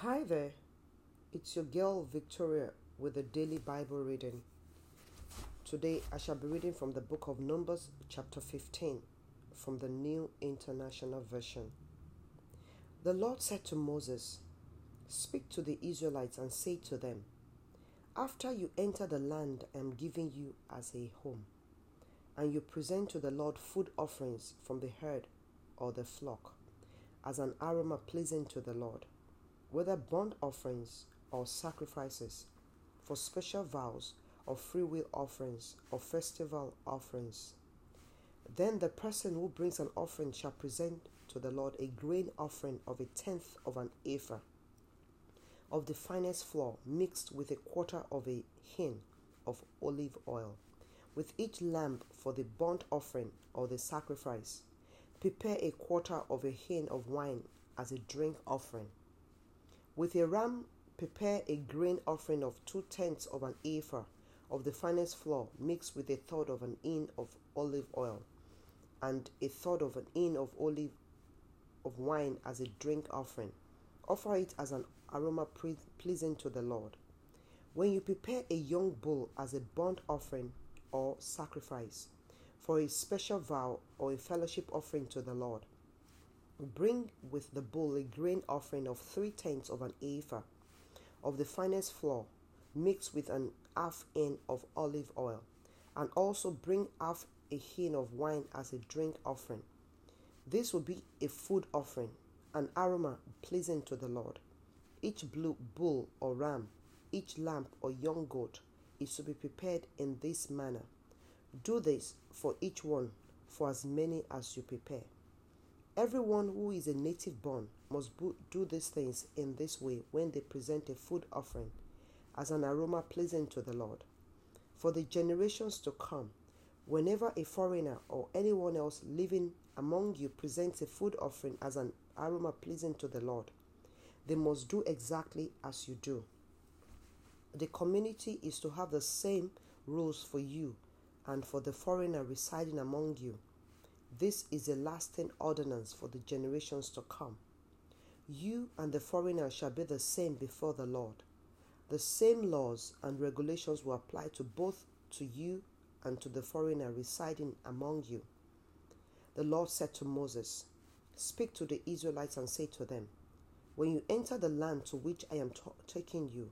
Hi there, it's your girl Victoria with the daily Bible reading. Today I shall be reading from the book of Numbers, chapter 15, from the New International Version. The Lord said to Moses, Speak to the Israelites and say to them, After you enter the land I am giving you as a home, and you present to the Lord food offerings from the herd or the flock, as an aroma pleasing to the Lord whether burnt offerings or sacrifices, for special vows or free will offerings or festival offerings. Then the person who brings an offering shall present to the Lord a grain offering of a tenth of an ephah of the finest flour mixed with a quarter of a hin of olive oil. With each lamb for the burnt offering or the sacrifice, prepare a quarter of a hin of wine as a drink offering. With a ram, prepare a grain offering of two tenths of an ephah of the finest flour mixed with a third of an hin of olive oil and a third of an hin of olive of wine as a drink offering. Offer it as an aroma pleasing to the Lord. When you prepare a young bull as a burnt offering or sacrifice for a special vow or a fellowship offering to the Lord, Bring with the bull a grain offering of three tenths of an ephah of the finest flour, mixed with an half hin of olive oil, and also bring half a hin of wine as a drink offering. This will be a food offering, an aroma pleasing to the Lord. Each blue bull or ram, each lamb or young goat is to be prepared in this manner. Do this for each one, for as many as you prepare. Everyone who is a native born must do these things in this way when they present a food offering as an aroma pleasing to the Lord. For the generations to come, whenever a foreigner or anyone else living among you presents a food offering as an aroma pleasing to the Lord, they must do exactly as you do. The community is to have the same rules for you and for the foreigner residing among you this is a lasting ordinance for the generations to come. You and the foreigner shall be the same before the Lord. The same laws and regulations will apply to both to you and to the foreigner residing among you. The Lord said to Moses, Speak to the Israelites and say to them, When you enter the land to which I am taking you,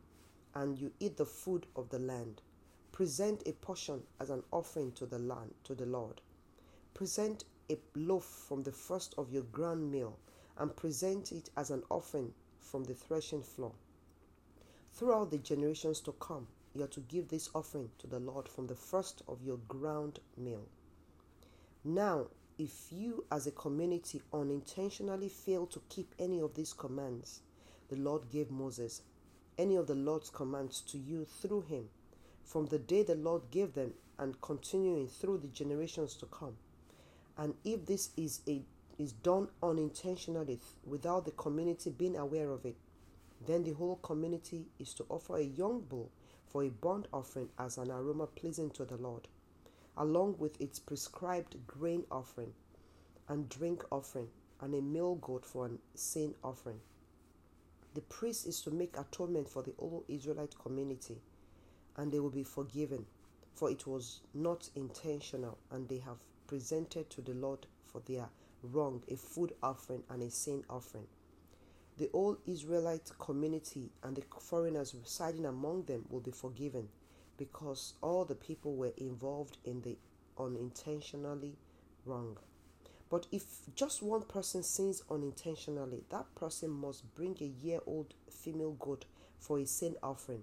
and you eat the food of the land, present a portion as an offering to the land to the Lord. Present a loaf from the first of your ground meal and present it as an offering from the threshing floor. Throughout the generations to come, you are to give this offering to the Lord from the first of your ground meal. Now, if you as a community unintentionally fail to keep any of these commands, the Lord gave Moses any of the Lord's commands to you through him, from the day the Lord gave them and continuing through the generations to come and if this is a is done unintentionally without the community being aware of it, then the whole community is to offer a young bull for a burnt offering as an aroma pleasing to the Lord, along with its prescribed grain offering and drink offering, and a male goat for a sin offering. The priest is to make atonement for the whole Israelite community, and they will be forgiven, for it was not intentional, and they have presented to the Lord for their wrong a food offering and a sin offering. The old Israelite community and the foreigners residing among them will be forgiven because all the people were involved in the unintentionally wrong. But if just one person sins unintentionally, that person must bring a year old female goat for a sin offering.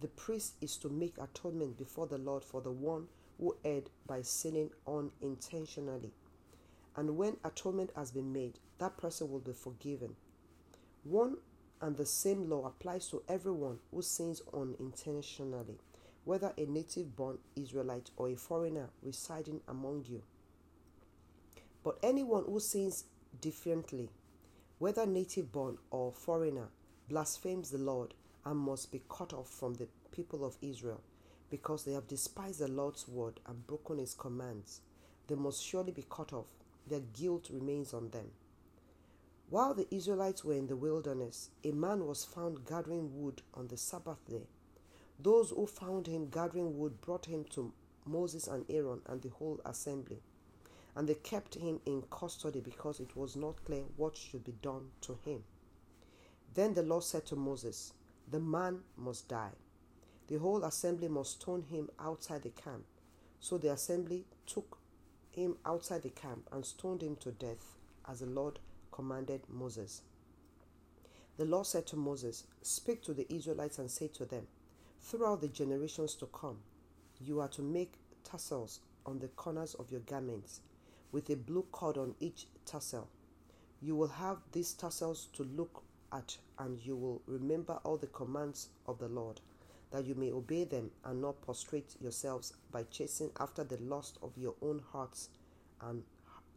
The priest is to make atonement before the Lord for the one who erred by sinning unintentionally. And when atonement has been made, that person will be forgiven. One and the same law applies to everyone who sins unintentionally, whether a native born Israelite or a foreigner residing among you. But anyone who sins differently, whether native born or foreigner, blasphemes the Lord and must be cut off from the people of Israel because they have despised the Lord's word and broken his commands. They must surely be cut off. Their guilt remains on them. While the Israelites were in the wilderness, a man was found gathering wood on the Sabbath day. Those who found him gathering wood brought him to Moses and Aaron and the whole assembly. And they kept him in custody because it was not clear what should be done to him. Then the Lord said to Moses, The man must die. The whole assembly must stone him outside the camp. So the assembly took him outside the camp and stoned him to death, as the Lord commanded Moses. The Lord said to Moses, Speak to the Israelites and say to them, Throughout the generations to come, you are to make tassels on the corners of your garments, with a blue cord on each tassel. You will have these tassels to look at, and you will remember all the commands of the Lord, that you may obey them and not prostrate yourselves by chasing after the lust of your own hearts and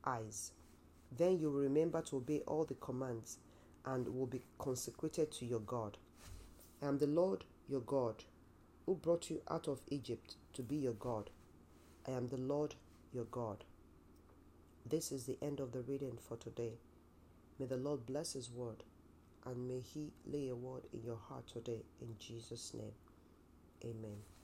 eyes. Then you will remember to obey all the commands and will be consecrated to your God. I am the Lord your God, who brought you out of Egypt to be your God. I am the Lord your God. This is the end of the reading for today. May the Lord bless His word and may He lay a word in your heart today in Jesus' name. Amen.